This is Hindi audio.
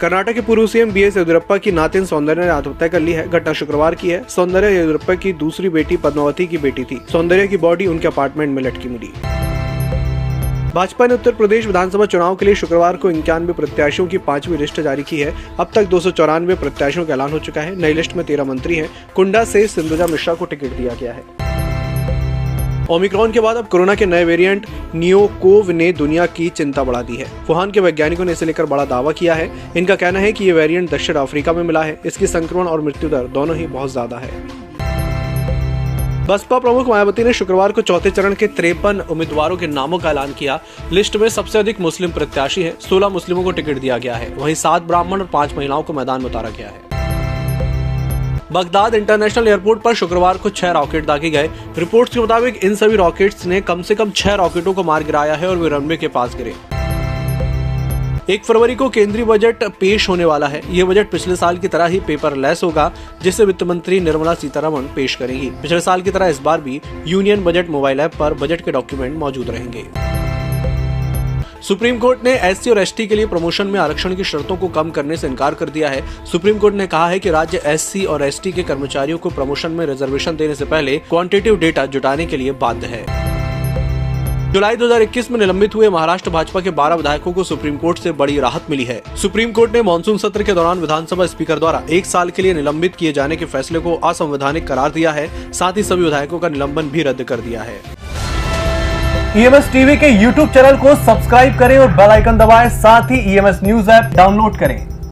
कर्नाटक के पूर्व सीएम बी एस येदुरप्पा की नातिन सौंदर्य ने आत्महत्या कर ली है। घटना शुक्रवार की है। सौंदर्य येदुरप्पा की दूसरी बेटी पद्मावती की बेटी थी। सौंदर्य की बॉडी उनके अपार्टमेंट में लटकी मिली। भाजपा ने उत्तर प्रदेश विधानसभा चुनाव के लिए शुक्रवार को इक्यानवे प्रत्याशियों की पांचवी लिस्ट जारी की है। अब तक दो सौ चौरानवे प्रत्याशियों का ऐलान हो चुका है। नई लिस्ट में तेरह मंत्री हैं। कुंडा से सिंधुजा मिश्रा को टिकट दिया गया है। ओमिक्रॉन के बाद अब कोरोना के नए वेरिएंट नियोकोव ने दुनिया की चिंता बढ़ा दी है। वुहान के वैज्ञानिकों ने इसे लेकर बड़ा दावा किया है। इनका कहना है कि ये वेरिएंट दक्षिण अफ्रीका में मिला है। इसकी संक्रमण और मृत्यु दर दोनों ही बहुत ज़्यादा है। बसपा प्रमुख मायावती ने शुक्रवार को चौथे चरण के तिरपन उम्मीदवारों के नामों का ऐलान किया। लिस्ट में सबसे अधिक मुस्लिम प्रत्याशी है। सोलह मुस्लिमों को टिकट दिया गया है। वहीं सात ब्राह्मण और पाँच महिलाओं को मैदान में उतारा गया है। बगदाद इंटरनेशनल एयरपोर्ट पर शुक्रवार को छह रॉकेट दागे गए। रिपोर्ट्स के मुताबिक इन सभी रॉकेट्स ने कम से कम छह रॉकेटों को मार गिराया है और वे रनवे के पास गिरे। एक फरवरी को केंद्रीय बजट पेश होने वाला है। ये बजट पिछले साल की तरह ही पेपर लेस होगा, जिसे वित्त मंत्री निर्मला सीतारमण पेश करेंगी। पिछले साल की तरह इस बार भी यूनियन बजट मोबाइल ऐप पर बजट के डॉक्यूमेंट मौजूद रहेंगे। सुप्रीम कोर्ट ने एससी और एसटी के लिए प्रमोशन में आरक्षण की शर्तों को कम करने से इनकार कर दिया है। सुप्रीम कोर्ट ने कहा है कि राज्य एससी और एसटी के कर्मचारियों को प्रमोशन में रिजर्वेशन देने से पहले क्वांटिटिव डेटा जुटाने के लिए बाध्य है। जुलाई 2021 में निलंबित हुए महाराष्ट्र भाजपा के 12 विधायकों को सुप्रीम कोर्ट से बड़ी राहत मिली है। सुप्रीम कोर्ट ने मानसून सत्र के दौरान विधानसभा स्पीकर द्वारा एक साल के लिए निलंबित किए जाने के फैसले को असंवैधानिक करार दिया है। साथ ही सभी विधायकों का निलंबन भी रद्द कर दिया है। ईएमएस e टीवी के यूट्यूब चैनल को सब्सक्राइब करें और बेल आइकन दबाएँ। साथ ही ईएमएस न्यूज़ ऐप डाउनलोड करें।